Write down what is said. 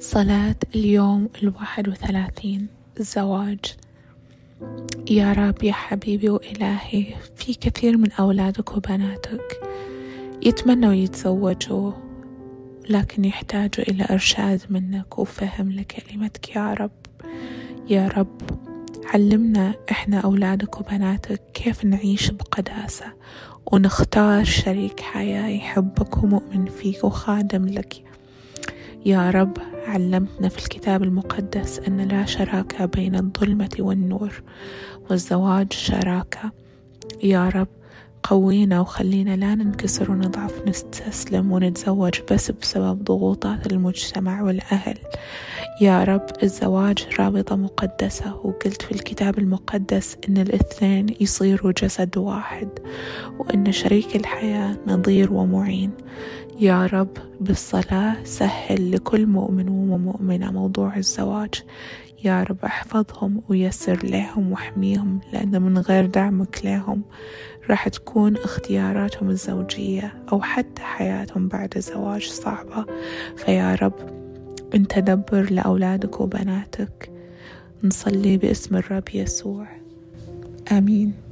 صلاة اليوم الواحد وثلاثين الزواج يا رب يا حبيبي وإلهي في كثير من أولادك وبناتك يتمنوا يتزوجوا لكن يحتاجوا إلى إرشاد منك وفهم لكلمتك. يا رب يا رب علمنا إحنا أولادك وبناتك كيف نعيش بقداسة ونختار شريك حياة يحبك ومؤمن فيك وخادم لك. يا رب علمتنا في الكتاب المقدس أن لا شراكة بين الظلمة والنور والزواج شراكة. يا رب قوينا وخلينا لا ننكسر ونضعف نستسلم ونتزوج بس بسبب ضغوطات المجتمع والأهل. يا رب الزواج رابطة مقدسة. وقلت في الكتاب المقدس إن الاثنين يصيروا جسد واحد وإن شريك الحياة نظير ومعين. يا رب بالصلاة سهل لكل مؤمن ومؤمنة موضوع الزواج. يا رب احفظهم ويسر لهم واحميهم لأن من غير دعمك لهم راح تكون اختياراتهم الزوجية أو حتى حياتهم بعد الزواج صعبة. فيا رب أنت دبر لأولادك وبناتك. نصلي باسم الرب يسوع. آمين.